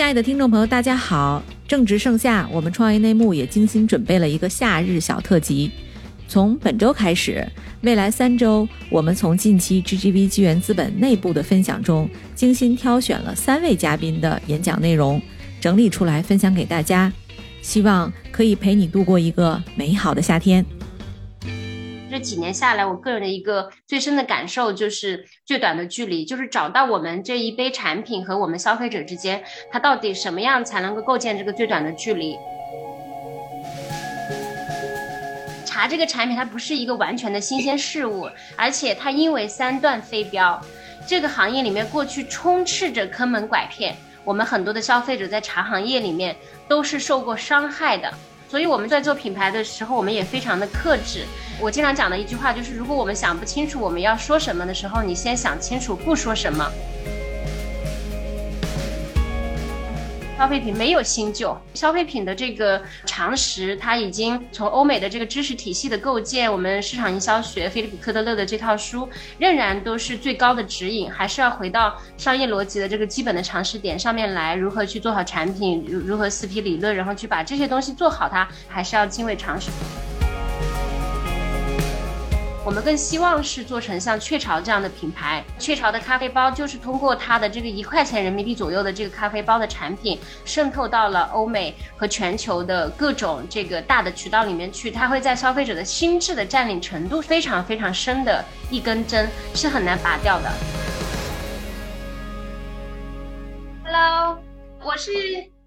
亲爱的听众朋友，大家好！正值盛夏，我们创业内幕也精心准备了一个夏日小特辑。从本周开始，未来三周，我们从近期 GGV 纪元资本内部的分享中，精心挑选了三位嘉宾的演讲内容，整理出来分享给大家，希望可以陪你度过一个美好的夏天。几年下来，我个人的一个最深的感受就是最短的距离，就是找到我们这一杯产品和我们消费者之间，它到底什么样才能够构建这个最短的距离。茶这个产品它不是一个完全的新鲜事物，而且它因为三段飞镖，这个行业里面过去充斥着坑蒙拐骗，我们很多的消费者在茶行业里面都是受过伤害的。所以我们在做品牌的时候，我们也非常的克制。我经常讲的一句话就是：如果我们想不清楚我们要说什么的时候，你先想清楚不说什么。消费品没有新旧，消费品的这个常识，它已经从欧美的这个知识体系的构建，我们市场营销学，菲利普科德勒的这套书，仍然都是最高的指引，还是要回到商业逻辑的这个基本的常识点上面来，如何去做好产品，如如何四 P 理论，然后去把这些东西做好，它还是要敬畏常识。我们更希望是做成像雀巢这样的品牌。雀巢的咖啡包就是通过它的这个一块钱人民币左右的这个咖啡包的产品，渗透到了欧美和全球的各种这个大的渠道里面去。它会在消费者的心智的占领程度非常非常深的一根针，是很难拔掉的。Hello，我是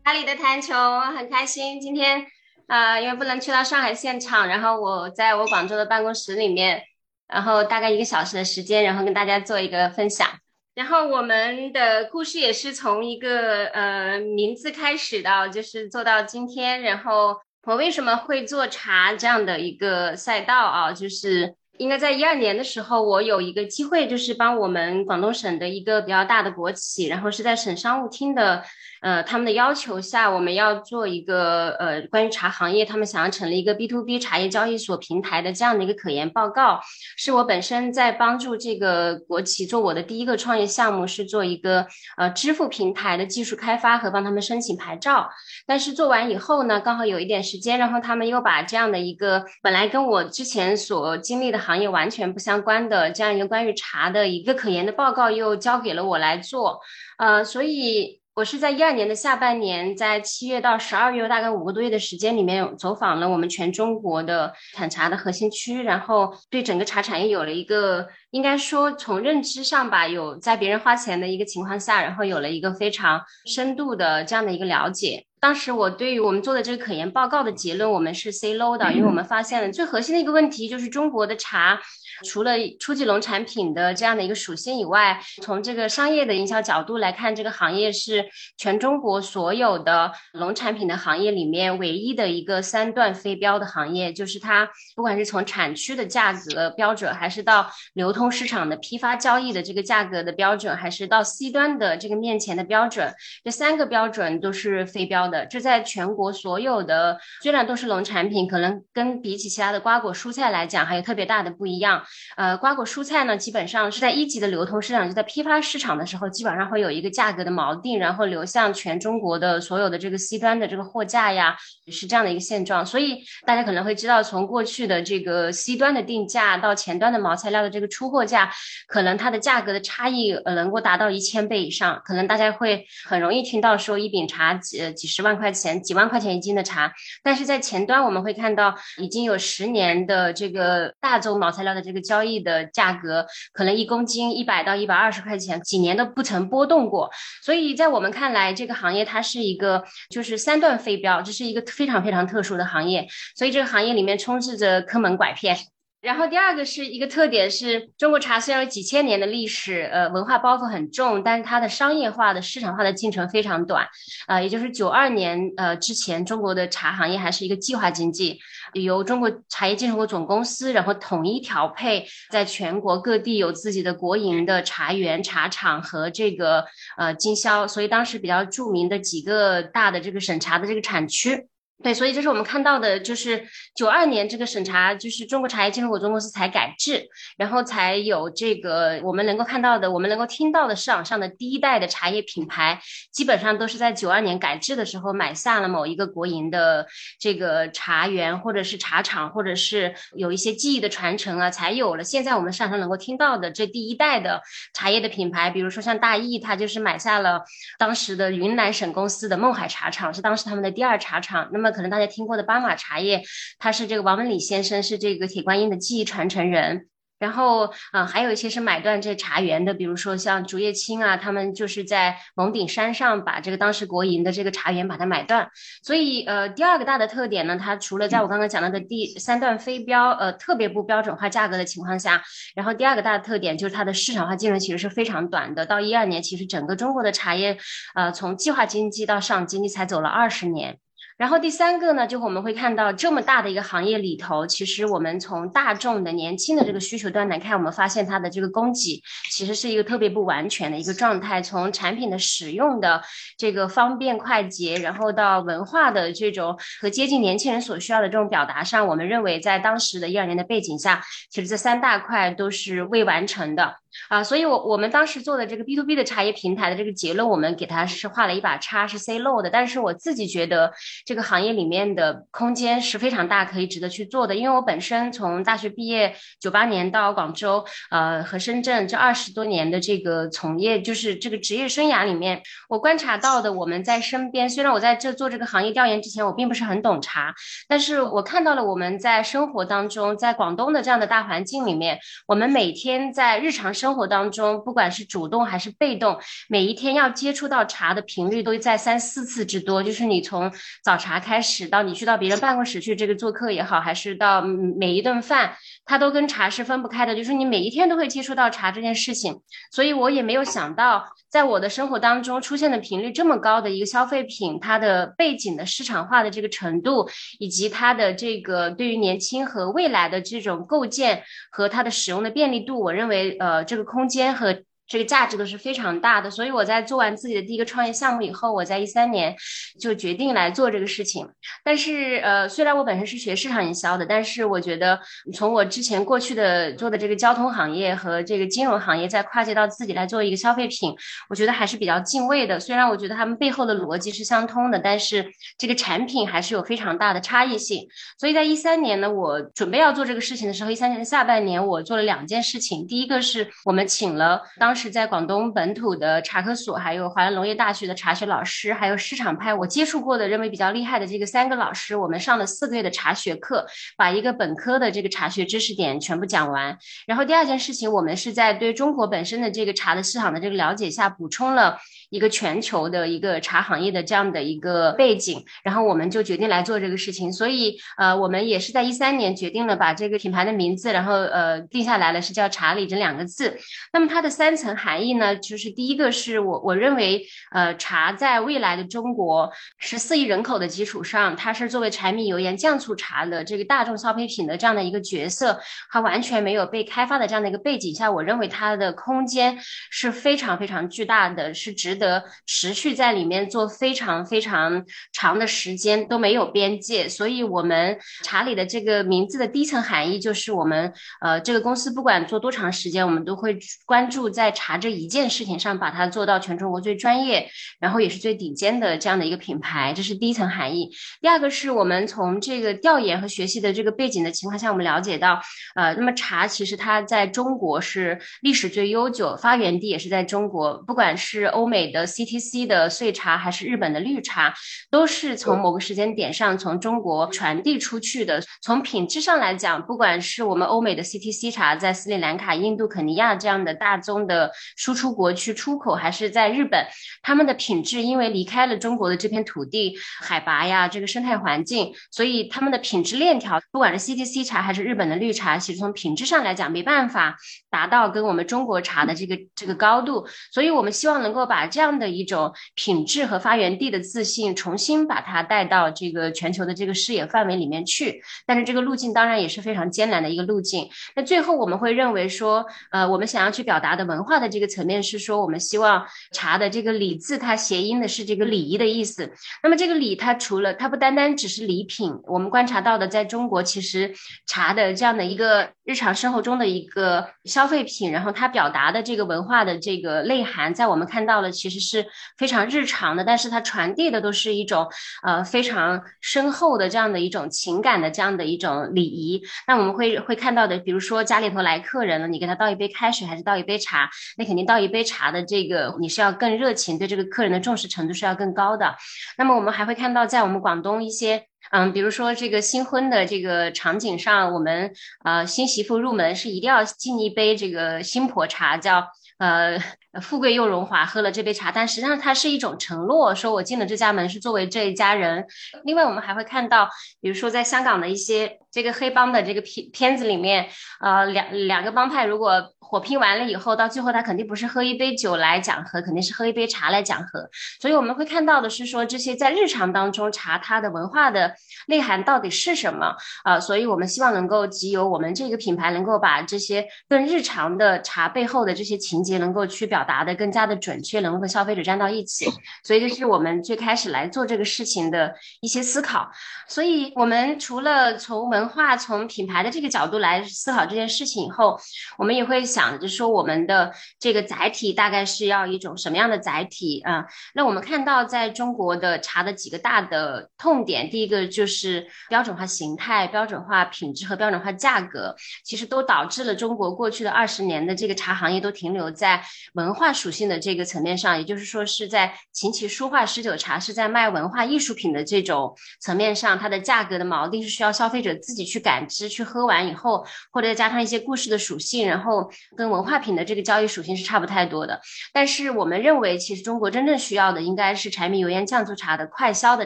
阿里的谭球，很开心今天。啊，因为不能去到上海现场，然后我在我广州的办公室里面，然后大概一个小时的时间，然后跟大家做一个分享。然后我们的故事也是从一个呃名字开始的，就是做到今天。然后我为什么会做茶这样的一个赛道啊？就是应该在一二年的时候，我有一个机会，就是帮我们广东省的一个比较大的国企，然后是在省商务厅的。呃，他们的要求下，我们要做一个呃关于茶行业，他们想要成立一个 B to B 茶叶交易所平台的这样的一个可研报告，是我本身在帮助这个国企做我的第一个创业项目，是做一个呃支付平台的技术开发和帮他们申请牌照。但是做完以后呢，刚好有一点时间，然后他们又把这样的一个本来跟我之前所经历的行业完全不相关的这样一个关于茶的一个可研的报告，又交给了我来做，呃，所以。我是在一二年的下半年，在七月到十二月大概五个多月的时间里面，走访了我们全中国的产茶的核心区，然后对整个茶产业有了一个，应该说从认知上吧，有在别人花钱的一个情况下，然后有了一个非常深度的这样的一个了解。当时我对于我们做的这个可研报告的结论，我们是 C low 的，因为我们发现了最核心的一个问题就是中国的茶。除了初级农产品的这样的一个属性以外，从这个商业的营销角度来看，这个行业是全中国所有的农产品的行业里面唯一的一个三段非标的行业，就是它不管是从产区的价格标准，还是到流通市场的批发交易的这个价格的标准，还是到 C 端的这个面前的标准，这三个标准都是非标的。这在全国所有的虽然都是农产品，可能跟比起其他的瓜果蔬菜来讲，还有特别大的不一样。呃，瓜果蔬菜呢，基本上是在一级的流通市场，就在批发市场的时候，基本上会有一个价格的锚定，然后流向全中国的所有的这个 C 端的这个货架呀，是这样的一个现状。所以大家可能会知道，从过去的这个 C 端的定价到前端的毛材料的这个出货价，可能它的价格的差异呃能够达到一千倍以上。可能大家会很容易听到说一饼茶几几十万块钱、几万块钱一斤的茶，但是在前端我们会看到已经有十年的这个大宗毛材料的这个。交易的价格可能一公斤一百到一百二十块钱，几年都不曾波动过。所以在我们看来，这个行业它是一个就是三段飞镖，这是一个非常非常特殊的行业。所以这个行业里面充斥着坑蒙拐骗。然后第二个是一个特点是，中国茶虽然有几千年的历史，呃，文化包袱很重，但是它的商业化的市场化的进程非常短。呃，也就是九二年呃之前，中国的茶行业还是一个计划经济。由中国茶叶进出口总公司，然后统一调配，在全国各地有自己的国营的茶园、茶厂和这个呃经销，所以当时比较著名的几个大的这个审茶的这个产区，对，所以这是我们看到的，就是九二年这个审查，就是中国茶叶进入我中公司才改制，然后才有这个我们能够看到的，我们能够听到的市场上的第一代的茶叶品牌，基本上都是在九二年改制的时候买下了某一个国营的这个茶园，或者是茶厂，或者是有一些技艺的传承啊，才有了现在我们市场上能够听到的这第一代的茶叶的品牌。比如说像大益，它就是买下了当时的云南省公司的勐海茶厂，是当时他们的第二茶厂。那么那可能大家听过的巴马茶叶，他是这个王文礼先生，是这个铁观音的技艺传承人。然后，啊，还有一些是买断这茶园的，比如说像竹叶青啊，他们就是在蒙顶山上把这个当时国营的这个茶园把它买断。所以，呃，第二个大的特点呢，它除了在我刚刚讲到的第三段非标，呃，特别不标准化价格的情况下，然后第二个大的特点就是它的市场化进程其实是非常短的。到一二年，其实整个中国的茶叶，呃，从计划经济到市场经济才走了二十年。然后第三个呢，就我们会看到这么大的一个行业里头，其实我们从大众的年轻的这个需求端来看，我们发现它的这个供给其实是一个特别不完全的一个状态。从产品的使用的这个方便快捷，然后到文化的这种和接近年轻人所需要的这种表达上，我们认为在当时的一二年的背景下，其实这三大块都是未完成的。啊，所以，我我们当时做的这个 B to B 的茶叶平台的这个结论，我们给它是画了一把叉，是 say low 的。但是我自己觉得，这个行业里面的空间是非常大，可以值得去做的。因为我本身从大学毕业九八年到广州，呃，和深圳这二十多年的这个从业，就是这个职业生涯里面，我观察到的，我们在身边，虽然我在这做这个行业调研之前，我并不是很懂茶，但是我看到了我们在生活当中，在广东的这样的大环境里面，我们每天在日常。生生活当中，不管是主动还是被动，每一天要接触到茶的频率都在三四次之多。就是你从早茶开始，到你去到别人办公室去这个做客也好，还是到每一顿饭，它都跟茶是分不开的。就是你每一天都会接触到茶这件事情，所以我也没有想到，在我的生活当中出现的频率这么高的一个消费品，它的背景的市场化的这个程度，以及它的这个对于年轻和未来的这种构建和它的使用的便利度，我认为呃。这个空间和。这个价值都是非常大的，所以我在做完自己的第一个创业项目以后，我在一三年就决定来做这个事情。但是，呃，虽然我本身是学市场营销的，但是我觉得从我之前过去的做的这个交通行业和这个金融行业，再跨界到自己来做一个消费品，我觉得还是比较敬畏的。虽然我觉得他们背后的逻辑是相通的，但是这个产品还是有非常大的差异性。所以在一三年呢，我准备要做这个事情的时候，一三年的下半年我做了两件事情。第一个是我们请了当当时在广东本土的茶科所，还有华南农业大学的茶学老师，还有市场派我接触过的认为比较厉害的这个三个老师，我们上了四个月的茶学课，把一个本科的这个茶学知识点全部讲完。然后第二件事情，我们是在对中国本身的这个茶的市场的这个了解下，补充了。一个全球的一个茶行业的这样的一个背景，然后我们就决定来做这个事情。所以，呃，我们也是在一三年决定了把这个品牌的名字，然后呃定下来了，是叫“茶里”这两个字。那么它的三层含义呢，就是第一个是我我认为，呃，茶在未来的中国十四亿人口的基础上，它是作为柴米油盐酱醋茶的这个大众消费品的这样的一个角色，它完全没有被开发的这样的一个背景下，我认为它的空间是非常非常巨大的，是值得。的持续在里面做非常非常长的时间都没有边界，所以我们茶里的这个名字的低层含义就是我们呃这个公司不管做多长时间，我们都会关注在茶这一件事情上，把它做到全中国最专业，然后也是最顶尖的这样的一个品牌，这是第一层含义。第二个是我们从这个调研和学习的这个背景的情况下，我们了解到，呃，那么茶其实它在中国是历史最悠久，发源地也是在中国，不管是欧美。的 CTC 的碎茶还是日本的绿茶，都是从某个时间点上从中国传递出去的。从品质上来讲，不管是我们欧美的 CTC 茶在斯里兰卡、印度、肯尼亚这样的大宗的输出国去出口，还是在日本，他们的品质因为离开了中国的这片土地、海拔呀、这个生态环境，所以他们的品质链条，不管是 CTC 茶还是日本的绿茶，其实从品质上来讲没办法达到跟我们中国茶的这个这个高度。所以我们希望能够把这样。这样的一种品质和发源地的自信，重新把它带到这个全球的这个视野范围里面去。但是这个路径当然也是非常艰难的一个路径。那最后我们会认为说，呃，我们想要去表达的文化的这个层面是说，我们希望茶的这个礼字它谐音的是这个礼仪的意思。那么这个礼它除了它不单单只是礼品，我们观察到的在中国其实茶的这样的一个日常生活中的一个消费品，然后它表达的这个文化的这个内涵，在我们看到的其实是非常日常的，但是它传递的都是一种呃非常深厚的这样的一种情感的这样的一种礼仪。那我们会会看到的，比如说家里头来客人了，你给他倒一杯开水还是倒一杯茶，那肯定倒一杯茶的这个你是要更热情，对这个客人的重视程度是要更高的。那么我们还会看到，在我们广东一些。嗯，比如说这个新婚的这个场景上，我们呃新媳妇入门是一定要敬一杯这个新婆茶，叫呃富贵又荣华，喝了这杯茶，但实际上它是一种承诺，说我进了这家门是作为这一家人。另外，我们还会看到，比如说在香港的一些这个黑帮的这个片片子里面，呃两两个帮派如果。火拼完了以后，到最后他肯定不是喝一杯酒来讲和，肯定是喝一杯茶来讲和。所以我们会看到的是说，这些在日常当中茶它的文化的内涵到底是什么啊？所以我们希望能够集由我们这个品牌能够把这些更日常的茶背后的这些情节能够去表达的更加的准确，能够和消费者站到一起。所以这是我们最开始来做这个事情的一些思考。所以我们除了从文化、从品牌的这个角度来思考这件事情以后，我们也会想。着说，我们的这个载体大概是要一种什么样的载体啊？那我们看到，在中国的茶的几个大的痛点，第一个就是标准化形态、标准化品质和标准化价格，其实都导致了中国过去的二十年的这个茶行业都停留在文化属性的这个层面上，也就是说是在琴棋书画诗酒茶是在卖文化艺术品的这种层面上，它的价格的锚定是需要消费者自己去感知、去喝完以后，或者再加上一些故事的属性，然后。跟文化品的这个交易属性是差不太多的，但是我们认为，其实中国真正需要的应该是柴米油盐酱醋茶的快消的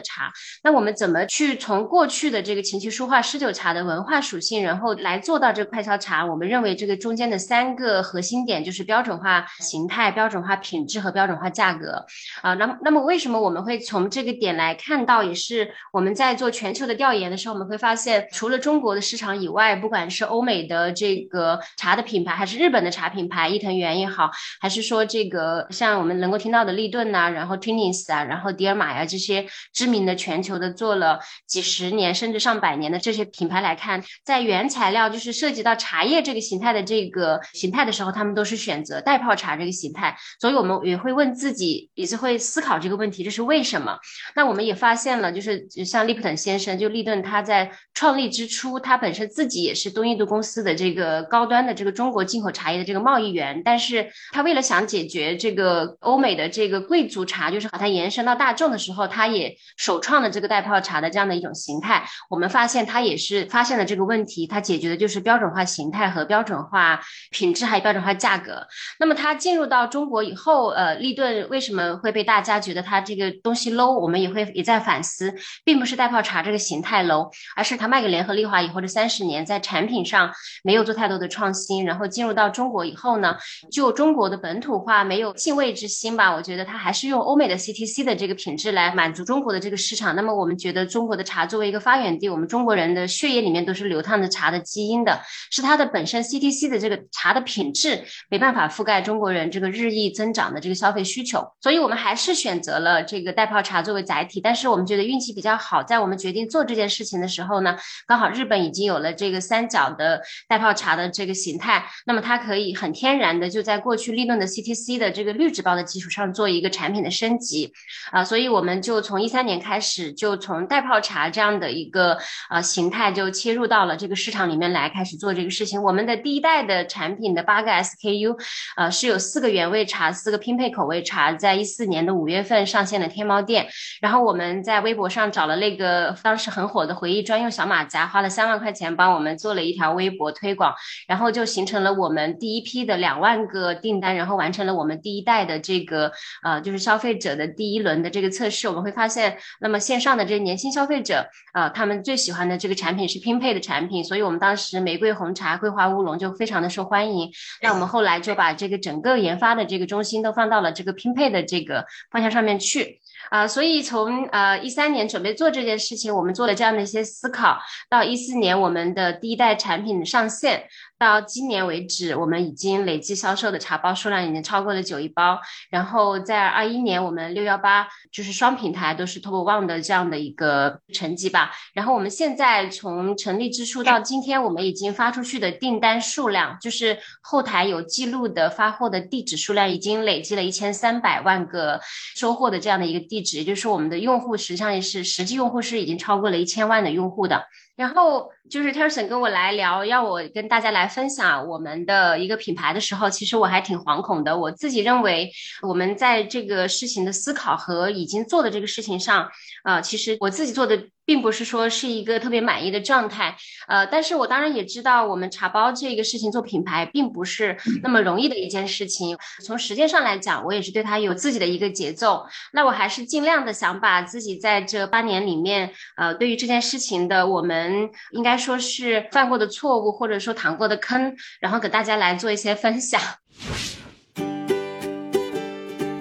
茶。那我们怎么去从过去的这个琴棋书画诗酒茶的文化属性，然后来做到这个快消茶？我们认为这个中间的三个核心点就是标准化形态、态标准化品质和标准化价格。啊，那那么为什么我们会从这个点来看到？也是我们在做全球的调研的时候，我们会发现，除了中国的市场以外，不管是欧美的这个茶的品牌，还是日本。的茶品牌伊藤园也好，还是说这个像我们能够听到的立顿呐，然后 Twinings 啊，然后迪尔玛呀这些知名的全球的做了几十年甚至上百年的这些品牌来看，在原材料就是涉及到茶叶这个形态的这个形态的时候，他们都是选择袋泡茶这个形形态。所以我们也会问自己，也是会思考这个问题，这是为什么？那我们也发现了，就是像利普顿先生，就利顿他在创立之初，他本身自己也是东印度公司的这个高端的这个中国进口茶。叶的这个贸易员，但是他为了想解决这个欧美的这个贵族茶，就是把它延伸到大众的时候，他也首创了这个袋泡茶的这样的一种形态。我们发现他也是发现了这个问题，他解决的就是标准化形态和标准化品质，还有标准化价格。那么他进入到到中国以后，呃，立顿为什么会被大家觉得它这个东西 low？我们也会也在反思，并不是袋泡茶这个形态 low，而是它卖给联合利华以后的三十年，在产品上没有做太多的创新，然后进入到。中国以后呢，就中国的本土化没有敬畏之心吧？我觉得它还是用欧美的 CTC 的这个品质来满足中国的这个市场。那么我们觉得中国的茶作为一个发源地，我们中国人的血液里面都是流淌着茶的基因的，是它的本身 CTC 的这个茶的品质没办法覆盖中国人这这个日益增长的这个消费需求，所以我们还是选择了这个袋泡茶作为载体。但是我们觉得运气比较好，在我们决定做这件事情的时候呢，刚好日本已经有了这个三角的袋泡茶的这个形态，那么它。可以很天然的就在过去利润的 CTC 的这个滤纸包的基础上做一个产品的升级啊，所以我们就从一三年开始就从袋泡茶这样的一个呃形态就切入到了这个市场里面来开始做这个事情。我们的第一代的产品的八个 SKU，呃是有四个原味茶，四个拼配口味茶，在一四年的五月份上线了天猫店，然后我们在微博上找了那个当时很火的回忆专用小马甲，花了三万块钱帮我们做了一条微博推广，然后就形成了我们。第一批的两万个订单，然后完成了我们第一代的这个呃，就是消费者的第一轮的这个测试，我们会发现，那么线上的这些年轻消费者啊，他们最喜欢的这个产品是拼配的产品，所以我们当时玫瑰红茶、桂花乌龙就非常的受欢迎。那我们后来就把这个整个研发的这个中心都放到了这个拼配的这个方向上面去。啊，所以从呃一三年准备做这件事情，我们做了这样的一些思考，到一四年我们的第一代产品上线。到今年为止，我们已经累计销售的茶包数量已经超过了九亿包。然后在二一年，我们六幺八就是双平台都是 top one 的这样的一个成绩吧。然后我们现在从成立之初到今天，我们已经发出去的订单数量，就是后台有记录的发货的地址数量，已经累计了一千三百万个收货的这样的一个地址，也就是我们的用户实际上也是实际用户是已经超过了一千万的用户的。然后就是 Terson 跟我来聊，要我跟大家来分享我们的一个品牌的时候，其实我还挺惶恐的。我自己认为，我们在这个事情的思考和已经做的这个事情上，呃，其实我自己做的。并不是说是一个特别满意的状态，呃，但是我当然也知道，我们茶包这个事情做品牌并不是那么容易的一件事情。从时间上来讲，我也是对它有自己的一个节奏。那我还是尽量的想把自己在这八年里面，呃，对于这件事情的，我们应该说是犯过的错误，或者说躺过的坑，然后给大家来做一些分享。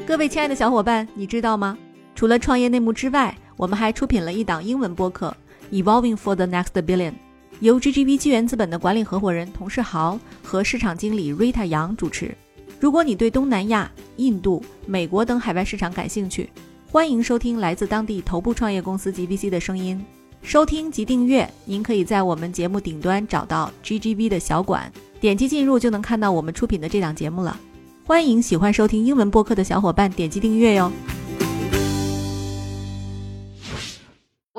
各位亲爱的小伙伴，你知道吗？除了创业内幕之外，我们还出品了一档英文播客《Evolving for the Next Billion》，由 GGV 纪元资本的管理合伙人童世豪和市场经理 Rita 杨主持。如果你对东南亚、印度、美国等海外市场感兴趣，欢迎收听来自当地头部创业公司 GVC 的声音。收听及订阅，您可以在我们节目顶端找到 GGV 的小馆，点击进入就能看到我们出品的这档节目了。欢迎喜欢收听英文播客的小伙伴点击订阅哟。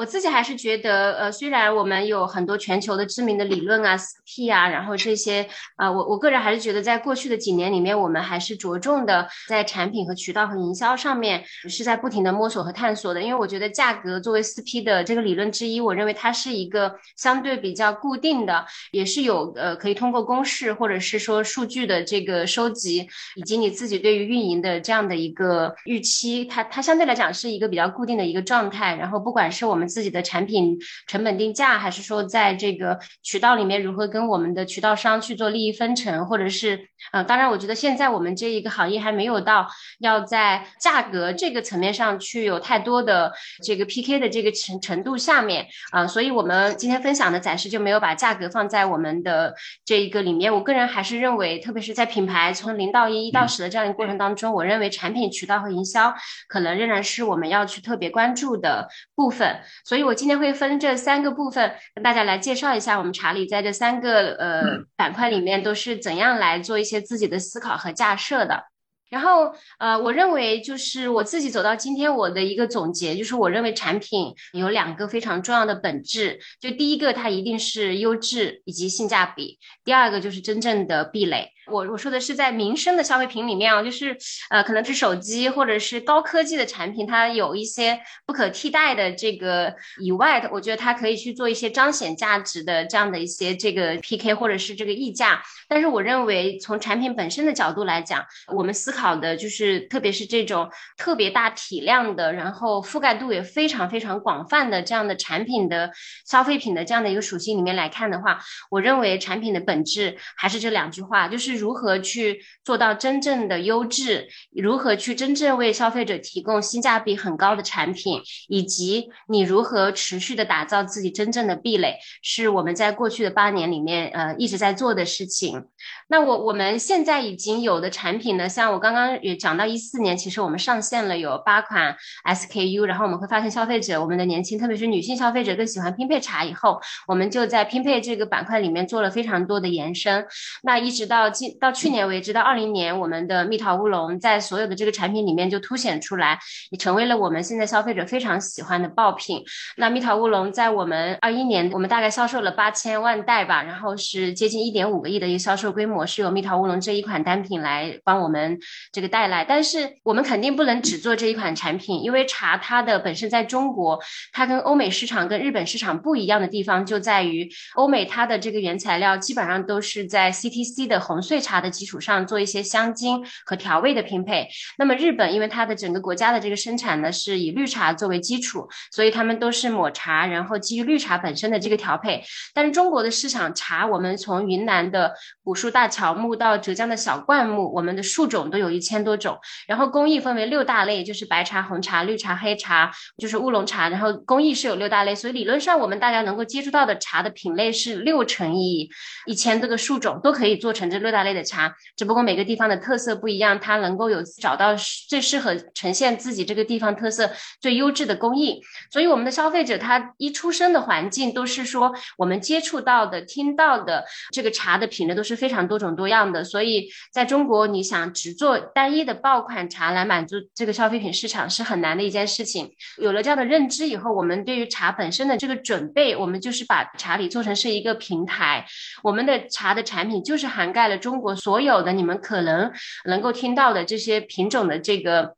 自己还是觉得，呃，虽然我们有很多全球的知名的理论啊、P 啊，然后这些，啊，我我个人还是觉得，在过去的几年里面，我们还是着重的在产品和渠道和营销上面是在不停的摸索和探索的。因为我觉得价格作为四 P 的这个理论之一，我认为它是一个相对比较固定的，也是有呃可以通过公式或者是说数据的这个收集，以及你自己对于运营的这样的一个预期，它它相对来讲是一个比较固定的一个状态。然后不管是我们自己的产品成本定价，还是说在这个渠道里面如何跟我们的渠道商去做利益分成，或者是，呃，当然，我觉得现在我们这一个行业还没有到要在价格这个层面上去有太多的这个 PK 的这个程程度下面，啊，所以我们今天分享的暂时就没有把价格放在我们的这一个里面。我个人还是认为，特别是在品牌从零到一、一到十的这样一个过程当中，我认为产品渠道和营销可能仍然是我们要去特别关注的部分，所以我。今天会分这三个部分跟大家来介绍一下，我们查理在这三个呃板块里面都是怎样来做一些自己的思考和架设的。然后呃，我认为就是我自己走到今天，我的一个总结就是，我认为产品有两个非常重要的本质，就第一个它一定是优质以及性价比，第二个就是真正的壁垒。我我说的是在民生的消费品里面啊，就是呃，可能是手机或者是高科技的产品，它有一些不可替代的这个以外的，我觉得它可以去做一些彰显价值的这样的一些这个 PK 或者是这个溢价。但是我认为从产品本身的角度来讲，我们思考好的就是，特别是这种特别大体量的，然后覆盖度也非常非常广泛的这样的产品的消费品的这样的一个属性里面来看的话，我认为产品的本质还是这两句话，就是。如何去做到真正的优质？如何去真正为消费者提供性价比很高的产品？以及你如何持续的打造自己真正的壁垒？是我们在过去的八年里面，呃，一直在做的事情。那我我们现在已经有的产品呢，像我刚刚刚也讲到，一四年其实我们上线了有八款 SKU，然后我们会发现消费者，我们的年轻，特别是女性消费者更喜欢拼配茶，以后我们就在拼配这个板块里面做了非常多的延伸。那一直到今到去年为止，到二零年，我们的蜜桃乌龙在所有的这个产品里面就凸显出来，也成为了我们现在消费者非常喜欢的爆品。那蜜桃乌龙在我们二一年，我们大概销售了八千万袋吧，然后是接近一点五个亿的一个销售规模。是由蜜桃乌龙这一款单品来帮我们这个带来。但是我们肯定不能只做这一款产品，因为茶它的本身在中国，它跟欧美市场、跟日本市场不一样的地方就在于，欧美它的这个原材料基本上都是在 CTC 的红碎茶的基础上做一些香精和调味的拼配。那么日本因为它的整个国家的这个生产呢是以绿茶作为基础，所以他们都是抹茶，然后基于绿茶本身的这个调配。但是中国的市场茶，我们从云南的古树大乔木到浙江的小灌木，我们的树种都有有一千多种。然后工艺分为六大类，就是白茶、红茶、绿茶、黑茶，就是乌龙茶。然后工艺是有六大类，所以理论上我们大家能够接触到的茶的品类是六乘以一千多个树种都可以做成这六大类的茶。只不过每个地方的特色不一样，它能够有找到最适合呈现自己这个地方特色最优质的工艺。所以我们的消费者他一出生的环境都是说我们接触到的、听到的这个茶的品类都是非常多种多样的。所以在中国，你想只做单一的爆款茶来满足这个消费品市场是很难的一件事情。有了这样的认知以后，我们对于茶本身的这个准备，我们就是把茶里做成是一个平台。我们的茶的产品就是涵盖了中国所有的你们可能能够听到的这些品种的这个。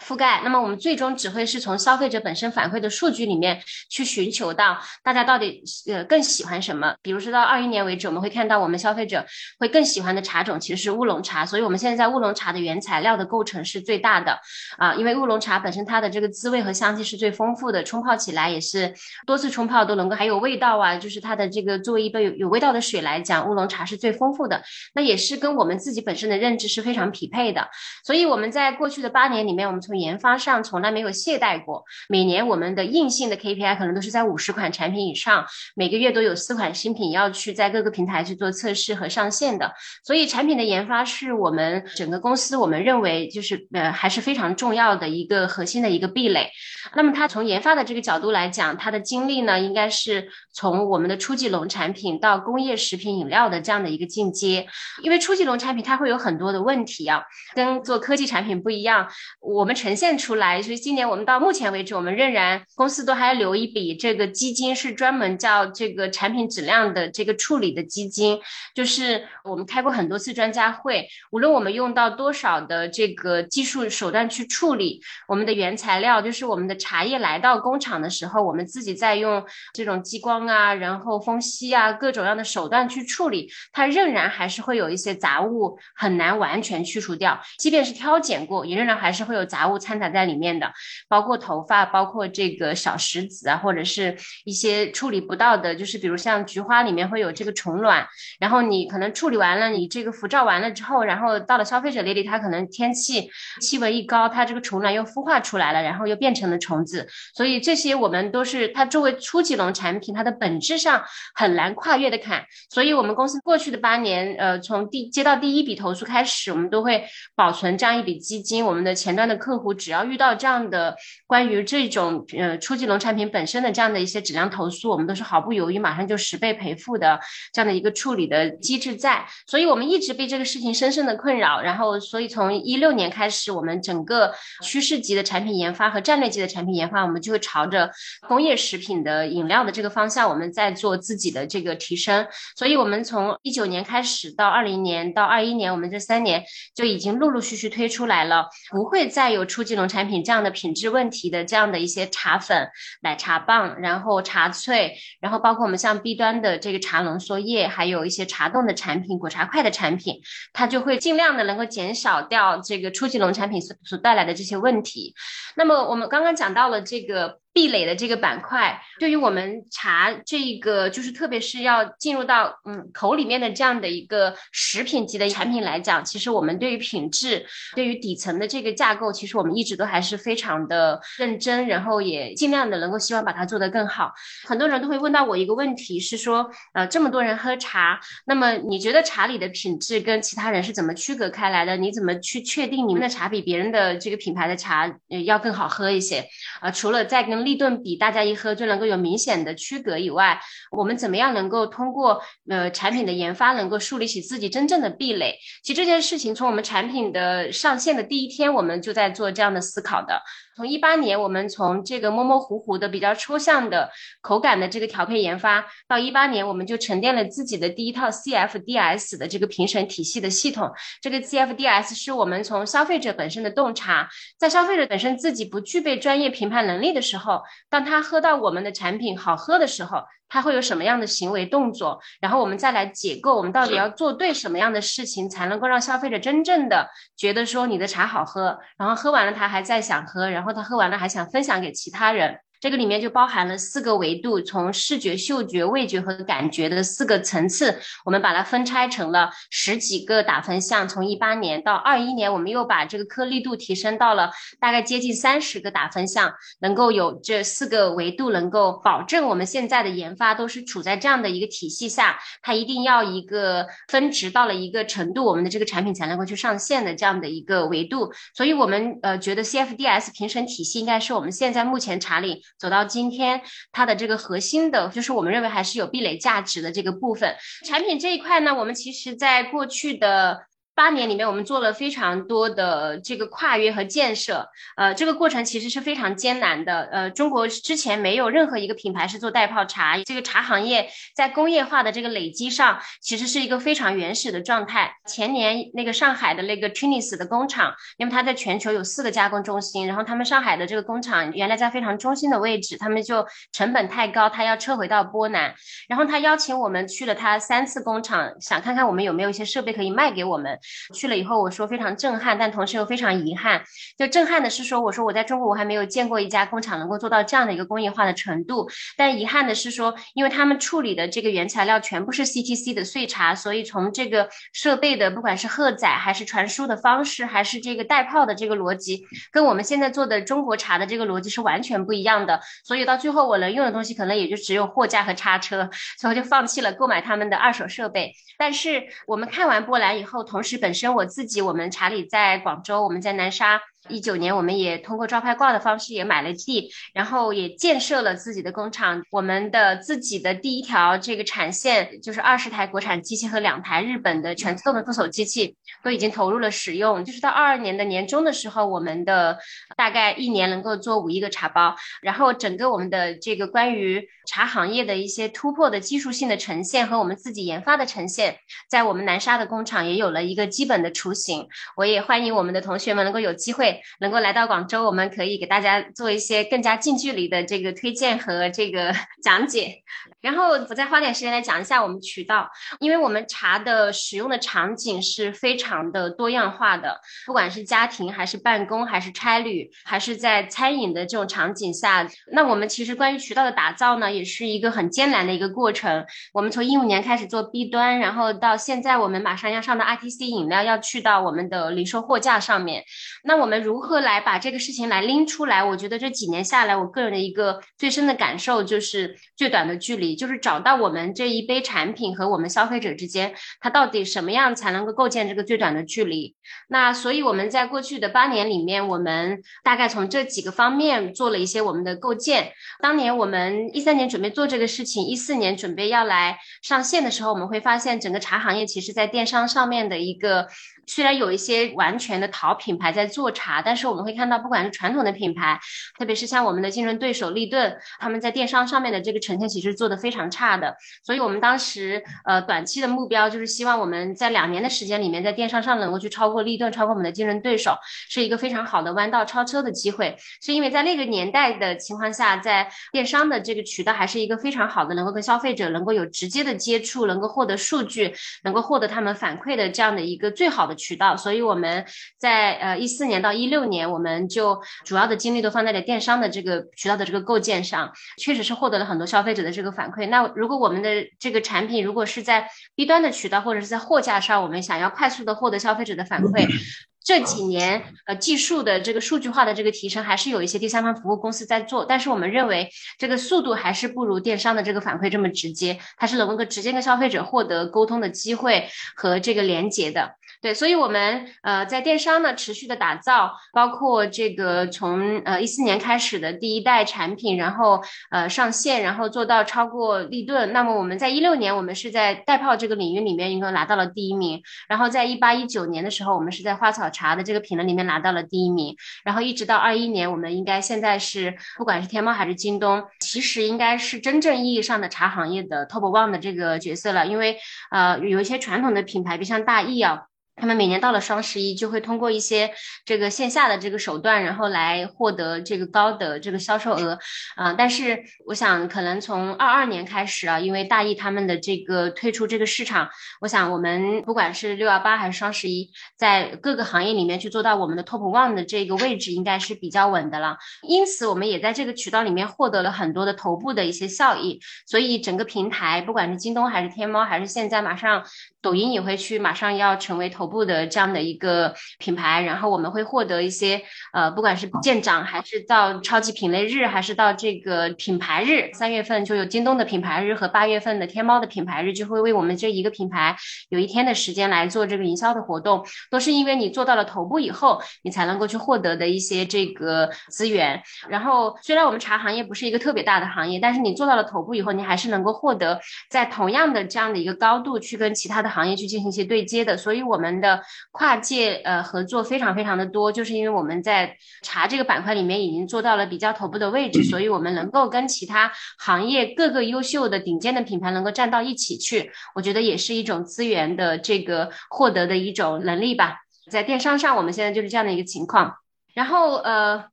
覆盖，那么我们最终只会是从消费者本身反馈的数据里面去寻求到大家到底呃更喜欢什么。比如说到二一年为止，我们会看到我们消费者会更喜欢的茶种其实是乌龙茶，所以我们现在在乌龙茶的原材料的构成是最大的啊，因为乌龙茶本身它的这个滋味和香气是最丰富的，冲泡起来也是多次冲泡都能够还有味道啊，就是它的这个作为一杯有有味道的水来讲，乌龙茶是最丰富的，那也是跟我们自己本身的认知是非常匹配的。所以我们在过去的八年里面，我们从研发上从来没有懈怠过，每年我们的硬性的 KPI 可能都是在五十款产品以上，每个月都有四款新品要去在各个平台去做测试和上线的。所以产品的研发是我们整个公司我们认为就是呃还是非常重要的一个核心的一个壁垒。那么它从研发的这个角度来讲，它的经历呢，应该是从我们的初级农产品到工业食品饮料的这样的一个进阶。因为初级农产品它会有很多的问题啊，跟做科技产品不一样，我们呈现。出来，所以今年我们到目前为止，我们仍然公司都还留一笔这个基金，是专门叫这个产品质量的这个处理的基金。就是我们开过很多次专家会，无论我们用到多少的这个技术手段去处理我们的原材料，就是我们的茶叶来到工厂的时候，我们自己在用这种激光啊，然后风吸啊，各种样的手段去处理，它仍然还是会有一些杂物很难完全去除掉。即便是挑拣过，也仍然还是会有杂杂物掺杂。在里面的，包括头发，包括这个小石子啊，或者是一些处理不到的，就是比如像菊花里面会有这个虫卵，然后你可能处理完了，你这个辐照完了之后，然后到了消费者那里，它可能天气气温一高，它这个虫卵又孵化出来了，然后又变成了虫子，所以这些我们都是它作为初级农产品，它的本质上很难跨越的坎，所以我们公司过去的八年，呃，从第接到第一笔投诉开始，我们都会保存这样一笔基金，我们的前端的客客户只要遇到这样的关于这种呃初级农产品本身的这样的一些质量投诉，我们都是毫不犹豫，马上就十倍赔付的这样的一个处理的机制在。所以我们一直被这个事情深深的困扰。然后，所以从一六年开始，我们整个趋势级的产品研发和战略级的产品研发，我们就会朝着工业食品的饮料的这个方向，我们在做自己的这个提升。所以我们从一九年开始到二零年到二一年，我们这三年就已经陆陆续续推出来了，不会再有初级农。产品这样的品质问题的这样的一些茶粉、奶茶棒，然后茶萃，然后包括我们像 B 端的这个茶浓缩液，还有一些茶冻的产品、果茶块的产品，它就会尽量的能够减少掉这个初级农产品所所带来的这些问题。那么我们刚刚讲到了这个。壁垒的这个板块，对于我们茶这个，就是特别是要进入到嗯口里面的这样的一个食品级的产品来讲，其实我们对于品质，对于底层的这个架构，其实我们一直都还是非常的认真，然后也尽量的能够希望把它做得更好。很多人都会问到我一个问题，是说，呃，这么多人喝茶，那么你觉得茶里的品质跟其他人是怎么区隔开来的？你怎么去确定你们的茶比别人的这个品牌的茶要更好喝一些？啊，除了在跟立顿比，大家一喝就能够有明显的区隔以外，我们怎么样能够通过呃产品的研发，能够树立起自己真正的壁垒？其实这件事情从我们产品的上线的第一天，我们就在做这样的思考的。从一八年，我们从这个模模糊糊的、比较抽象的口感的这个调配研发，到一八年，我们就沉淀了自己的第一套 CFDS 的这个评审体系的系统。这个 CFDS 是我们从消费者本身的洞察，在消费者本身自己不具备专业评判能力的时候，当他喝到我们的产品好喝的时候。他会有什么样的行为动作？然后我们再来解构，我们到底要做对什么样的事情，才能够让消费者真正的觉得说你的茶好喝，然后喝完了他还在想喝，然后他喝完了还想分享给其他人。这个里面就包含了四个维度，从视觉、嗅觉、味觉和感觉的四个层次，我们把它分拆成了十几个打分项。从一八年到二一年，我们又把这个颗粒度提升到了大概接近三十个打分项，能够有这四个维度，能够保证我们现在的研发都是处在这样的一个体系下，它一定要一个分值到了一个程度，我们的这个产品才能够去上线的这样的一个维度。所以，我们呃觉得 CFDS 评审体系应该是我们现在目前茶里。走到今天，它的这个核心的，就是我们认为还是有壁垒价值的这个部分。产品这一块呢，我们其实在过去的。八年里面，我们做了非常多的这个跨越和建设，呃，这个过程其实是非常艰难的。呃，中国之前没有任何一个品牌是做袋泡茶，这个茶行业在工业化的这个累积上，其实是一个非常原始的状态。前年那个上海的那个 Trinis 的工厂，因为它在全球有四个加工中心，然后他们上海的这个工厂原来在非常中心的位置，他们就成本太高，他要撤回到波兰，然后他邀请我们去了他三次工厂，想看看我们有没有一些设备可以卖给我们。去了以后，我说非常震撼，但同时又非常遗憾。就震撼的是说，我说我在中国我还没有见过一家工厂能够做到这样的一个工业化的程度。但遗憾的是说，因为他们处理的这个原材料全部是 CTC 的碎茶，所以从这个设备的不管是荷载还是传输的方式，还是这个带泡的这个逻辑，跟我们现在做的中国茶的这个逻辑是完全不一样的。所以到最后我能用的东西可能也就只有货架和叉车，所以我就放弃了购买他们的二手设备。但是我们看完波兰以后，同时是本身我自己，我们查理在广州，我们在南沙。一九年，我们也通过招拍挂的方式也买了地，然后也建设了自己的工厂。我们的自己的第一条这个产线，就是二十台国产机器和两台日本的全自动的做手机器，都已经投入了使用。就是到二二年的年终的时候，我们的大概一年能够做五亿个茶包。然后整个我们的这个关于茶行业的一些突破的技术性的呈现和我们自己研发的呈现，在我们南沙的工厂也有了一个基本的雏形。我也欢迎我们的同学们能够有机会。能够来到广州，我们可以给大家做一些更加近距离的这个推荐和这个讲解。然后我再花点时间来讲一下我们渠道，因为我们茶的使用的场景是非常的多样化的，不管是家庭还是办公还是差旅，还是在餐饮的这种场景下，那我们其实关于渠道的打造呢，也是一个很艰难的一个过程。我们从一五年开始做 B 端，然后到现在我们马上要上的 RTC 饮料要去到我们的零售货架上面，那我们如何来把这个事情来拎出来？我觉得这几年下来，我个人的一个最深的感受就是最短的距离。就是找到我们这一杯产品和我们消费者之间，它到底什么样才能够构建这个最短的距离？那所以我们在过去的八年里面，我们大概从这几个方面做了一些我们的构建。当年我们一三年准备做这个事情，一四年准备要来上线的时候，我们会发现整个茶行业其实在电商上面的一个。虽然有一些完全的淘品牌在做茶，但是我们会看到，不管是传统的品牌，特别是像我们的竞争对手立顿，他们在电商上面的这个呈现其实做的非常差的。所以我们当时呃短期的目标就是希望我们在两年的时间里面，在电商上能够去超过立顿，超过我们的竞争对手，是一个非常好的弯道超车的机会。是因为在那个年代的情况下，在电商的这个渠道还是一个非常好的，能够跟消费者能够有直接的接触，能够获得数据，能够获得他们反馈的这样的一个最好的。渠道，所以我们在呃一四年到一六年，我们就主要的精力都放在了电商的这个渠道的这个构建上，确实是获得了很多消费者的这个反馈。那如果我们的这个产品如果是在 B 端的渠道或者是在货架上，我们想要快速的获得消费者的反馈，这几年呃技术的这个数据化的这个提升，还是有一些第三方服务公司在做，但是我们认为这个速度还是不如电商的这个反馈这么直接，它是能够直接跟消费者获得沟通的机会和这个连接的。对，所以我们呃在电商呢持续的打造，包括这个从呃一四年开始的第一代产品，然后呃上线，然后做到超过立顿。那么我们在一六年，我们是在袋泡这个领域里面应该拿到了第一名。然后在一八一九年的时候，我们是在花草茶的这个品类里面拿到了第一名。然后一直到二一年，我们应该现在是不管是天猫还是京东，其实应该是真正意义上的茶行业的 top one 的这个角色了。因为呃有一些传统的品牌，比如像大益啊。他们每年到了双十一，就会通过一些这个线下的这个手段，然后来获得这个高的这个销售额，啊，但是我想可能从二二年开始啊，因为大益他们的这个退出这个市场，我想我们不管是六幺八还是双十一，在各个行业里面去做到我们的 top one 的这个位置，应该是比较稳的了。因此，我们也在这个渠道里面获得了很多的头部的一些效益，所以整个平台，不管是京东还是天猫，还是现在马上抖音也会去马上要成为头。部的这样的一个品牌，然后我们会获得一些呃，不管是舰长，还是到超级品类日，还是到这个品牌日，三月份就有京东的品牌日和八月份的天猫的品牌日，就会为我们这一个品牌有一天的时间来做这个营销的活动，都是因为你做到了头部以后，你才能够去获得的一些这个资源。然后虽然我们茶行业不是一个特别大的行业，但是你做到了头部以后，你还是能够获得在同样的这样的一个高度去跟其他的行业去进行一些对接的，所以我们。的跨界呃合作非常非常的多，就是因为我们在茶这个板块里面已经做到了比较头部的位置，所以我们能够跟其他行业各个优秀的顶尖的品牌能够站到一起去，我觉得也是一种资源的这个获得的一种能力吧。在电商上，我们现在就是这样的一个情况。然后呃，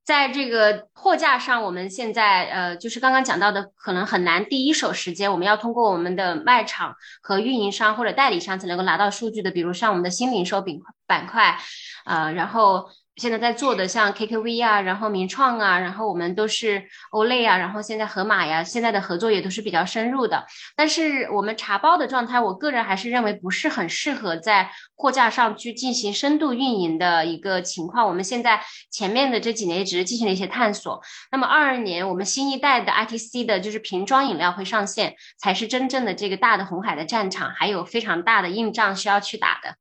在这个货架上，我们现在呃，就是刚刚讲到的，可能很难第一手时间，我们要通过我们的卖场和运营商或者代理商才能够拿到数据的，比如像我们的新零售板板块，呃，然后。现在在做的像 KKV 啊，然后名创啊，然后我们都是欧类啊，然后现在盒马呀，现在的合作也都是比较深入的。但是我们茶包的状态，我个人还是认为不是很适合在货架上去进行深度运营的一个情况。我们现在前面的这几年只是进行了一些探索。那么二二年我们新一代的 ITC 的就是瓶装饮料会上线，才是真正的这个大的红海的战场，还有非常大的硬仗需要去打的。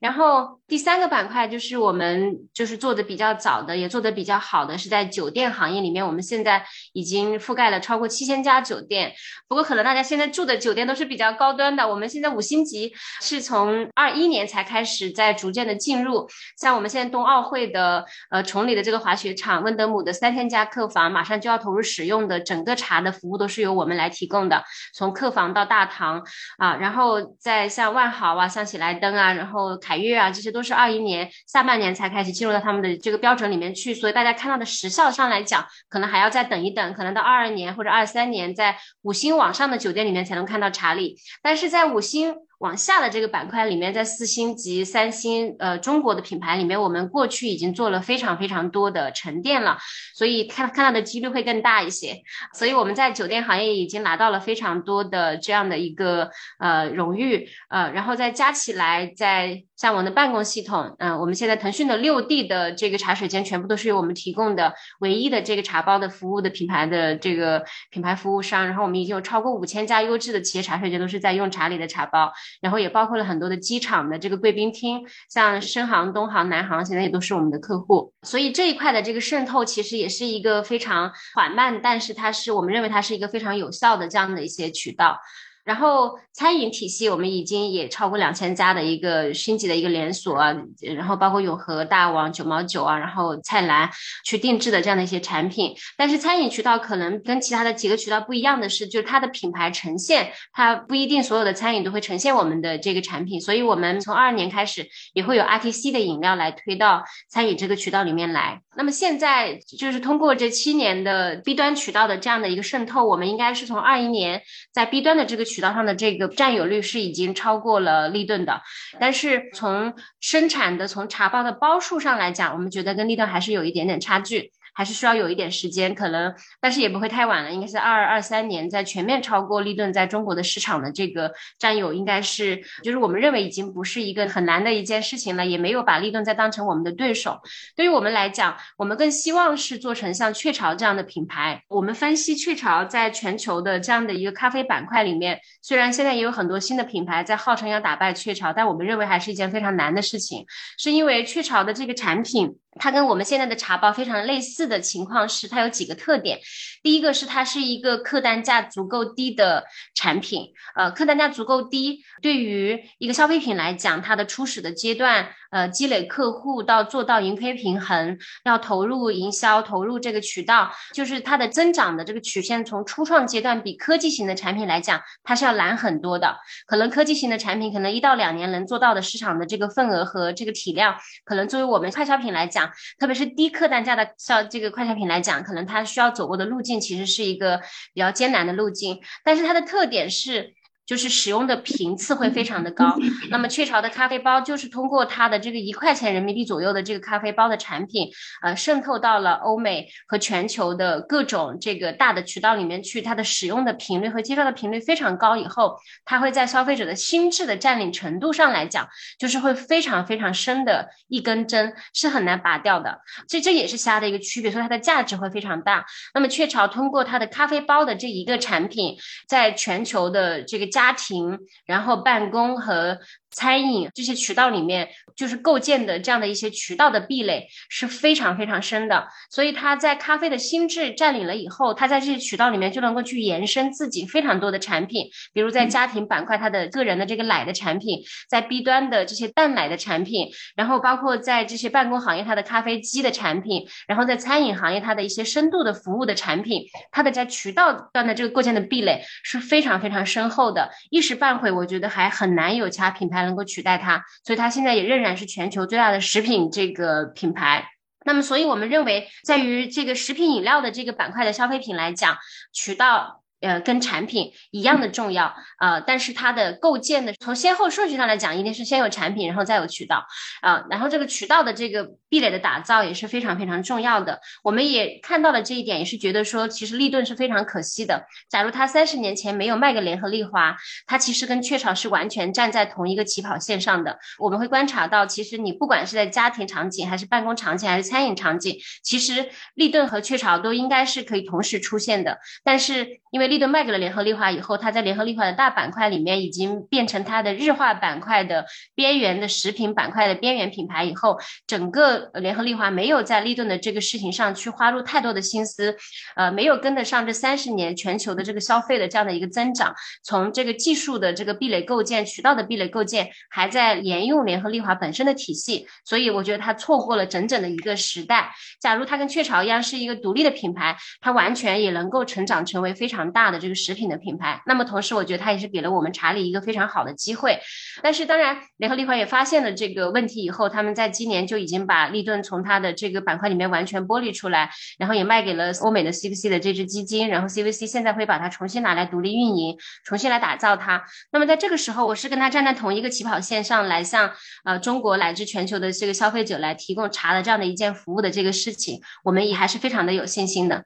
然后第三个板块就是我们就是做的比较早的，也做的比较好的，是在酒店行业里面。我们现在已经覆盖了超过七千家酒店。不过可能大家现在住的酒店都是比较高端的。我们现在五星级是从二一年才开始在逐渐的进入。像我们现在冬奥会的呃崇礼的这个滑雪场，温德姆的三千家客房马上就要投入使用的，整个茶的服务都是由我们来提供的，从客房到大堂啊，然后再像万豪啊，像喜来登啊，然后凯。悦啊，这些都是二一年下半年才开始进入到他们的这个标准里面去，所以大家看到的时效上来讲，可能还要再等一等，可能到二二年或者二三年，在五星往上的酒店里面才能看到查理，但是在五星。往下的这个板块里面，在四星级、三星，呃，中国的品牌里面，我们过去已经做了非常非常多的沉淀了，所以看看到的几率会更大一些。所以我们在酒店行业已经拿到了非常多的这样的一个呃荣誉，呃，然后再加起来，在像我们的办公系统，嗯，我们现在腾讯的六 D 的这个茶水间全部都是由我们提供的，唯一的这个茶包的服务的品牌的这个品牌服务商，然后我们已经有超过五千家优质的企业茶水间都是在用茶里的茶包。然后也包括了很多的机场的这个贵宾厅，像深航、东航、南航，现在也都是我们的客户。所以这一块的这个渗透其实也是一个非常缓慢，但是它是我们认为它是一个非常有效的这样的一些渠道。然后餐饮体系，我们已经也超过两千家的一个星级的一个连锁啊，然后包括永和、大王、九毛九啊，然后菜篮去定制的这样的一些产品。但是餐饮渠道可能跟其他的几个渠道不一样的是，就是它的品牌呈现，它不一定所有的餐饮都会呈现我们的这个产品。所以我们从二二年开始也会有 RTC 的饮料来推到餐饮这个渠道里面来。那么现在就是通过这七年的 B 端渠道的这样的一个渗透，我们应该是从二一年在 B 端的这个渠道上的这个占有率是已经超过了立顿的，但是从生产的从茶包的包数上来讲，我们觉得跟立顿还是有一点点差距。还是需要有一点时间，可能但是也不会太晚了，应该是二二三年在全面超过立顿在中国的市场的这个占有，应该是就是我们认为已经不是一个很难的一件事情了，也没有把立顿再当成我们的对手。对于我们来讲，我们更希望是做成像雀巢这样的品牌。我们分析雀巢在全球的这样的一个咖啡板块里面，虽然现在也有很多新的品牌在号称要打败雀巢，但我们认为还是一件非常难的事情，是因为雀巢的这个产品。它跟我们现在的茶包非常类似的情况是，它有几个特点。第一个是它是一个客单价足够低的产品，呃，客单价足够低，对于一个消费品来讲，它的初始的阶段，呃，积累客户到做到盈亏平衡，要投入营销，投入这个渠道，就是它的增长的这个曲线，从初创阶段比科技型的产品来讲，它是要难很多的。可能科技型的产品可能一到两年能做到的市场的这个份额和这个体量，可能作为我们快消品来讲。特别是低客单价的消这个快消品来讲，可能它需要走过的路径其实是一个比较艰难的路径，但是它的特点是。就是使用的频次会非常的高，那么雀巢的咖啡包就是通过它的这个一块钱人民币左右的这个咖啡包的产品，呃，渗透到了欧美和全球的各种这个大的渠道里面去，它的使用的频率和介绍的频率非常高，以后它会在消费者的心智的占领程度上来讲，就是会非常非常深的一根针，是很难拔掉的，所以这也是虾的一个区别，所以它的价值会非常大。那么雀巢通过它的咖啡包的这一个产品，在全球的这个。家庭，然后办公和。餐饮这些渠道里面，就是构建的这样的一些渠道的壁垒是非常非常深的，所以他在咖啡的心智占领了以后，他在这些渠道里面就能够去延伸自己非常多的产品，比如在家庭板块，它的个人的这个奶的产品，在 B 端的这些淡奶的产品，然后包括在这些办公行业，它的咖啡机的产品，然后在餐饮行业，它的一些深度的服务的产品，它的在渠道端的这个构建的壁垒是非常非常深厚的，一时半会我觉得还很难有其他品牌。能够取代它，所以它现在也仍然是全球最大的食品这个品牌。那么，所以我们认为，在于这个食品饮料的这个板块的消费品来讲，渠道。呃，跟产品一样的重要，呃，但是它的构建的从先后顺序上来讲，一定是先有产品，然后再有渠道，啊，然后这个渠道的这个壁垒的打造也是非常非常重要的。我们也看到了这一点，也是觉得说，其实立顿是非常可惜的。假如他三十年前没有卖给联合利华，他其实跟雀巢是完全站在同一个起跑线上的。我们会观察到，其实你不管是在家庭场景，还是办公场景，还是餐饮场景，其实立顿和雀巢都应该是可以同时出现的。但是因为立顿卖给了联合利华以后，它在联合利华的大板块里面已经变成它的日化板块的边缘的食品板块的边缘品牌以后，整个联合利华没有在立顿的这个事情上去花入太多的心思，呃，没有跟得上这三十年全球的这个消费的这样的一个增长，从这个技术的这个壁垒构建、渠道的壁垒构建，还在沿用联合利华本身的体系，所以我觉得它错过了整整的一个时代。假如它跟雀巢一样是一个独立的品牌，它完全也能够成长成为非常大大的这个。食品的品牌，那么同时，我觉得它也是给了我们查理一个非常好的机会。但是，当然，联合利华也发现了这个问题以后，他们在今年就已经把利顿从它的这个板块里面完全剥离出来，然后也卖给了欧美的 CVC 的这支基金，然后 CVC 现在会把它重新拿来独立运营，重新来打造它。那么在这个时候，我是跟他站在同一个起跑线上来向呃中国乃至全球的这个消费者来提供茶的这样的一件服务的这个事情，我们也还是非常的有信心的。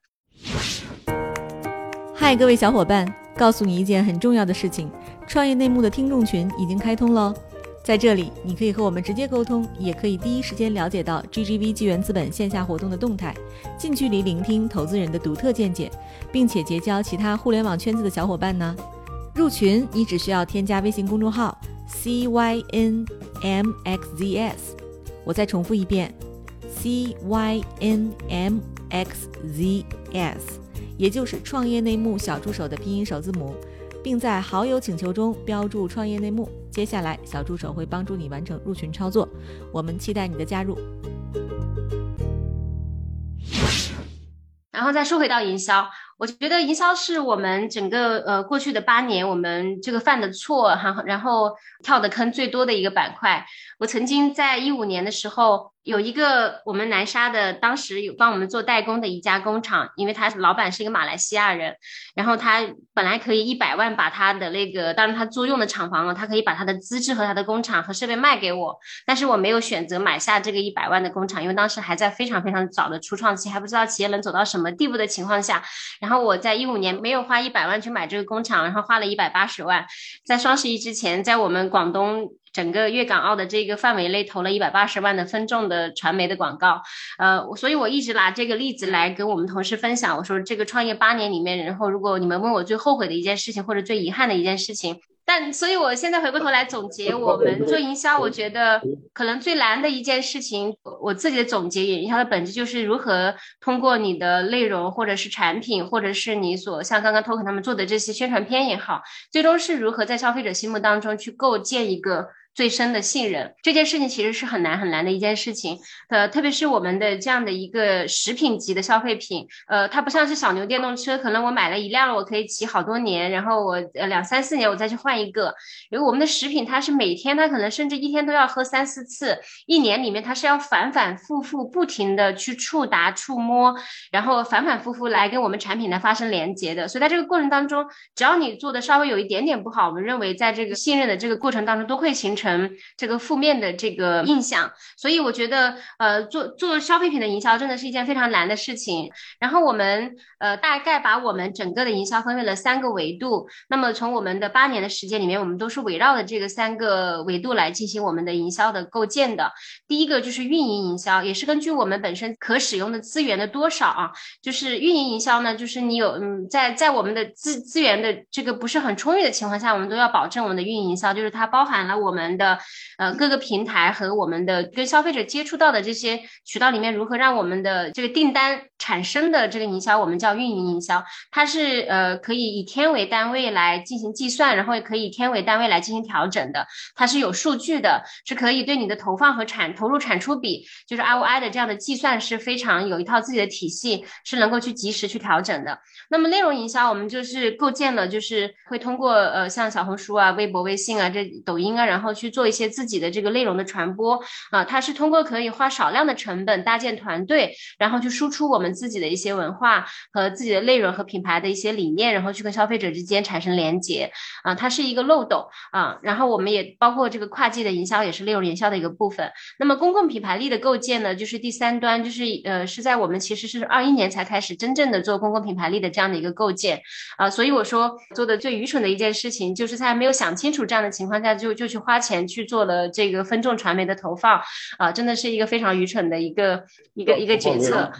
嗨，各位小伙伴，告诉你一件很重要的事情：创业内幕的听众群已经开通喽。在这里，你可以和我们直接沟通，也可以第一时间了解到 GGV 纪元资本线下活动的动态，近距离聆听投资人的独特见解，并且结交其他互联网圈子的小伙伴呢。入群，你只需要添加微信公众号 CYNMXZS，我再重复一遍，CYNMXZS。也就是创业内幕小助手的拼音首字母，并在好友请求中标注创业内幕。接下来，小助手会帮助你完成入群操作。我们期待你的加入。然后再说回到营销，我觉得营销是我们整个呃过去的八年我们这个犯的错，哈然后跳的坑最多的一个板块。我曾经在一五年的时候。有一个我们南沙的，当时有帮我们做代工的一家工厂，因为他老板是一个马来西亚人，然后他本来可以一百万把他的那个，当然他租用的厂房了，他可以把他的资质和他的工厂和设备卖给我，但是我没有选择买下这个一百万的工厂，因为当时还在非常非常早的初创期，还不知道企业能走到什么地步的情况下，然后我在一五年没有花一百万去买这个工厂，然后花了一百八十万，在双十一之前，在我们广东。整个粤港澳的这个范围内投了一百八十万的分众的传媒的广告，呃，所以我一直拿这个例子来跟我们同事分享。我说这个创业八年里面，然后如果你们问我最后悔的一件事情或者最遗憾的一件事情，但所以我现在回过头来总结，我们做营销，我觉得可能最难的一件事情，我自己的总结，营销的本质就是如何通过你的内容或者是产品，或者是你所像刚刚 Token 他们做的这些宣传片也好，最终是如何在消费者心目当中去构建一个。最深的信任这件事情其实是很难很难的一件事情，呃，特别是我们的这样的一个食品级的消费品，呃，它不像是小牛电动车，可能我买了一辆，我可以骑好多年，然后我呃两三四年我再去换一个。因为我们的食品，它是每天，它可能甚至一天都要喝三四次，一年里面它是要反反复复不停的去触达、触摸，然后反反复复来跟我们产品来发生连接的。所以在这个过程当中，只要你做的稍微有一点点不好，我们认为在这个信任的这个过程当中都会形成。成这个负面的这个印象，所以我觉得，呃，做做消费品的营销真的是一件非常难的事情。然后我们呃大概把我们整个的营销分为了三个维度。那么从我们的八年的时间里面，我们都是围绕着这个三个维度来进行我们的营销的构建的。第一个就是运营营销，也是根据我们本身可使用的资源的多少啊，就是运营营销呢，就是你有嗯，在在我们的资资源的这个不是很充裕的情况下，我们都要保证我们的运营营销，就是它包含了我们。的呃各个平台和我们的跟消费者接触到的这些渠道里面，如何让我们的这个订单产生的这个营销，我们叫运营营销，它是呃可以以天为单位来进行计算，然后也可以以天为单位来进行调整的，它是有数据的，是可以对你的投放和产投入产出比，就是 ROI 的这样的计算是非常有一套自己的体系，是能够去及时去调整的。那么内容营销，我们就是构建了，就是会通过呃像小红书啊、微博、微信啊、这抖音啊，然后去做一些自己的这个内容的传播啊。它是通过可以花少量的成本搭建团队，然后去输出我们自己的一些文化和自己的内容和品牌的一些理念，然后去跟消费者之间产生连接啊。它是一个漏斗啊。然后我们也包括这个跨界的营销，也是内容营销的一个部分。那么公共品牌力的构建呢，就是第三端，就是呃是在我们其实是二一年才开始真正的做公共品牌力的。这样的一个构建啊，所以我说做的最愚蠢的一件事情，就是在没有想清楚这样的情况下，就就去花钱去做了这个分众传媒的投放啊，真的是一个非常愚蠢的一个一个一个决策。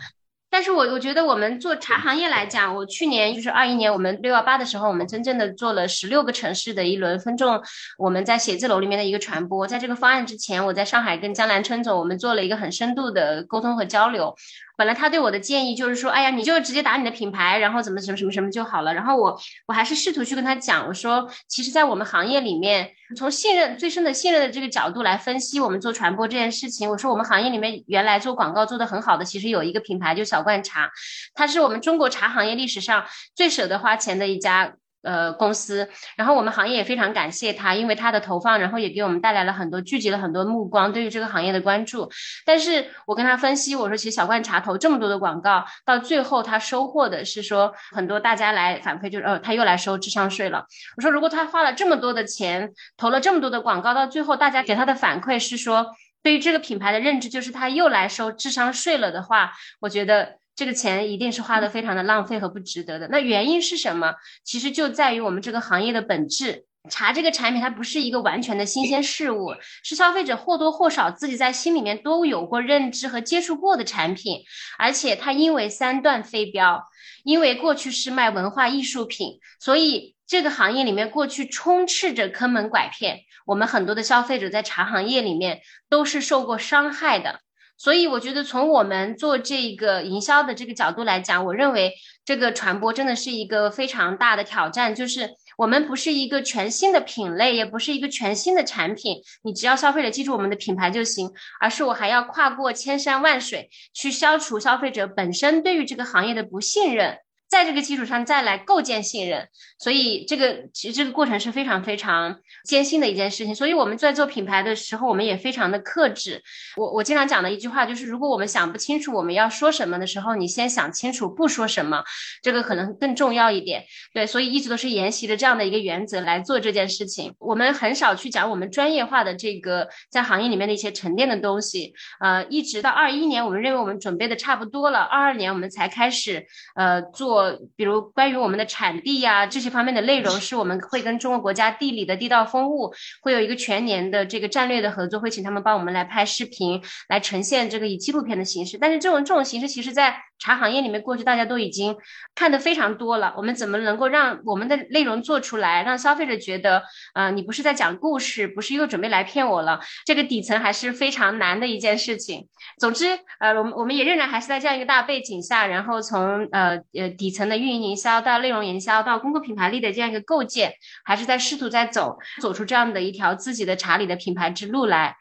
但是我我觉得我们做茶行业来讲，我去年就是二一年，我们六幺八的时候，我们真正的做了十六个城市的一轮分众，我们在写字楼里面的一个传播。在这个方案之前，我在上海跟江南春总，我们做了一个很深度的沟通和交流。本来他对我的建议就是说，哎呀，你就直接打你的品牌，然后怎么什么什么什么就好了。然后我我还是试图去跟他讲，我说，其实，在我们行业里面，从信任最深的信任的这个角度来分析，我们做传播这件事情，我说我们行业里面原来做广告做的很好的，其实有一个品牌，就小罐茶，它是我们中国茶行业历史上最舍得花钱的一家。呃，公司，然后我们行业也非常感谢他，因为他的投放，然后也给我们带来了很多，聚集了很多目光，对于这个行业的关注。但是我跟他分析，我说其实小罐茶投这么多的广告，到最后他收获的是说，很多大家来反馈就是，呃，他又来收智商税了。我说如果他花了这么多的钱，投了这么多的广告，到最后大家给他的反馈是说，对于这个品牌的认知就是他又来收智商税了的话，我觉得。这个钱一定是花的非常的浪费和不值得的。那原因是什么？其实就在于我们这个行业的本质。茶这个产品它不是一个完全的新鲜事物，是消费者或多或少自己在心里面都有过认知和接触过的产品。而且它因为三段飞镖，因为过去是卖文化艺术品，所以这个行业里面过去充斥着坑蒙拐骗。我们很多的消费者在茶行业里面都是受过伤害的。所以我觉得，从我们做这个营销的这个角度来讲，我认为这个传播真的是一个非常大的挑战。就是我们不是一个全新的品类，也不是一个全新的产品，你只要消费者记住我们的品牌就行，而是我还要跨过千山万水，去消除消费者本身对于这个行业的不信任。在这个基础上再来构建信任。所以这个其实这个过程是非常非常艰辛的一件事情。所以我们在做品牌的时候，我们也非常的克制。我我经常讲的一句话就是，如果我们想不清楚我们要说什么的时候，你先想清楚不说什么，这个可能更重要一点。对，所以一直都是沿袭着这样的一个原则来做这件事情。我们很少去讲我们专业化的这个在行业里面的一些沉淀的东西。呃，一直到二一年，我们认为我们准备的差不多了，二二年我们才开始呃做，比如关于我们的产地呀这些。方面的内容是我们会跟中国国家地理的地道风物会有一个全年的这个战略的合作，会请他们帮我们来拍视频，来呈现这个以纪录片的形式。但是这种这种形式，其实在茶行业里面，过去大家都已经看的非常多了。我们怎么能够让我们的内容做出来，让消费者觉得，呃，你不是在讲故事，不是又准备来骗我了？这个底层还是非常难的一件事情。总之，呃，我们我们也仍然还是在这样一个大背景下，然后从呃呃底底层的运营营销到内容营销到公共品。牌力的这样一个构建，还是在试图在走走出这样的一条自己的茶礼的品牌之路来。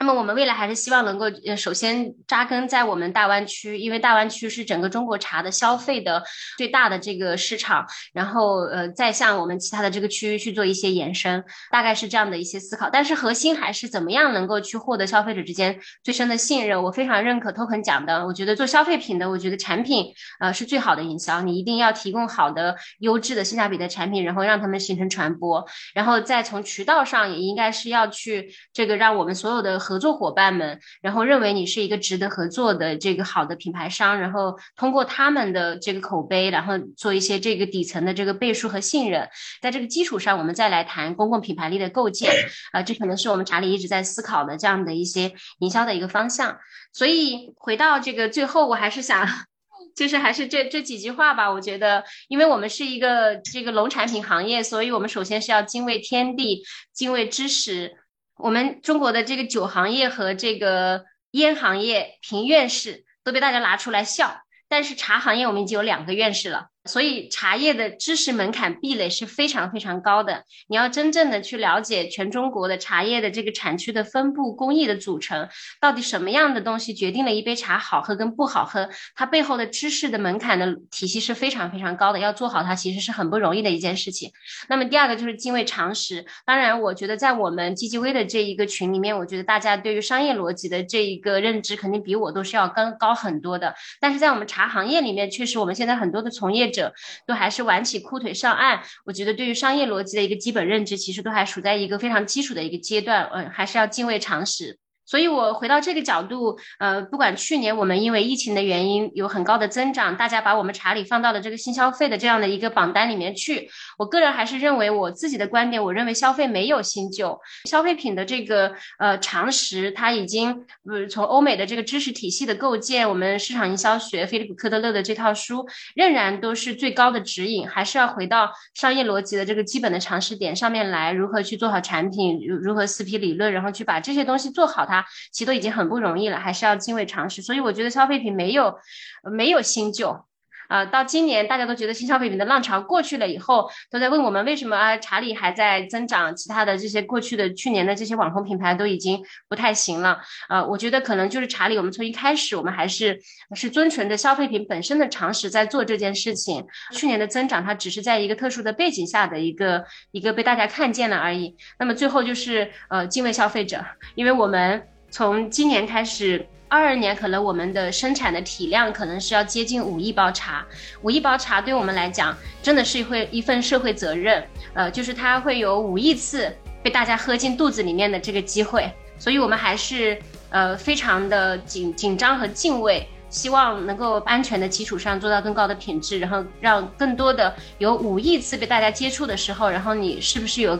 那么我们未来还是希望能够，呃，首先扎根在我们大湾区，因为大湾区是整个中国茶的消费的最大的这个市场，然后呃，再向我们其他的这个区域去做一些延伸，大概是这样的一些思考。但是核心还是怎么样能够去获得消费者之间最深的信任。我非常认可 Token 讲的，我觉得做消费品的，我觉得产品呃是最好的营销，你一定要提供好的、优质的性价比的产品，然后让他们形成传播，然后再从渠道上也应该是要去这个让我们所有的。合作伙伴们，然后认为你是一个值得合作的这个好的品牌商，然后通过他们的这个口碑，然后做一些这个底层的这个背书和信任，在这个基础上，我们再来谈公共品牌力的构建，啊，这可能是我们查理一直在思考的这样的一些营销的一个方向。所以回到这个最后，我还是想，就是还是这这几句话吧。我觉得，因为我们是一个这个农产品行业，所以我们首先是要敬畏天地，敬畏知识。我们中国的这个酒行业和这个烟行业评院士都被大家拿出来笑，但是茶行业我们已经有两个院士了。所以茶叶的知识门槛壁垒是非常非常高的。你要真正的去了解全中国的茶叶的这个产区的分布、工艺的组成，到底什么样的东西决定了一杯茶好喝跟不好喝，它背后的知识的门槛的体系是非常非常高的。要做好它其实是很不容易的一件事情。那么第二个就是敬畏常识。当然，我觉得在我们 GGV 的这一个群里面，我觉得大家对于商业逻辑的这一个认知肯定比我都是要更高很多的。但是在我们茶行业里面，确实我们现在很多的从业者。都还是挽起裤腿上岸，我觉得对于商业逻辑的一个基本认知，其实都还处在一个非常基础的一个阶段，嗯，还是要敬畏常识。所以，我回到这个角度，呃，不管去年我们因为疫情的原因有很高的增长，大家把我们茶里放到了这个新消费的这样的一个榜单里面去，我个人还是认为我自己的观点，我认为消费没有新旧，消费品的这个呃常识，它已经呃从欧美的这个知识体系的构建，我们市场营销学菲利普科特勒的这套书仍然都是最高的指引，还是要回到商业逻辑的这个基本的常识点上面来，如何去做好产品，如如何四 P 理论，然后去把这些东西做好它。其实都已经很不容易了，还是要敬畏常识。所以我觉得消费品没有没有新旧。啊，到今年大家都觉得新消费品的浪潮过去了以后，都在问我们为什么啊茶里还在增长，其他的这些过去的去年的这些网红品牌都已经不太行了。呃，我觉得可能就是茶里，我们从一开始我们还是是遵循着消费品本身的常识在做这件事情。去年的增长它只是在一个特殊的背景下的一个一个被大家看见了而已。那么最后就是呃敬畏消费者，因为我们从今年开始。二二年可能我们的生产的体量可能是要接近五亿包茶，五亿包茶对我们来讲真的是会一份社会责任，呃，就是它会有五亿次被大家喝进肚子里面的这个机会，所以我们还是呃非常的紧紧张和敬畏，希望能够安全的基础上做到更高的品质，然后让更多的有五亿次被大家接触的时候，然后你是不是有？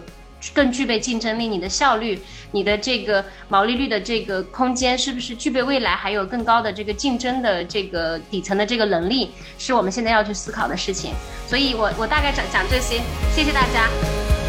更具备竞争力，你的效率，你的这个毛利率的这个空间，是不是具备未来还有更高的这个竞争的这个底层的这个能力，是我们现在要去思考的事情。所以我我大概讲讲这些，谢谢大家。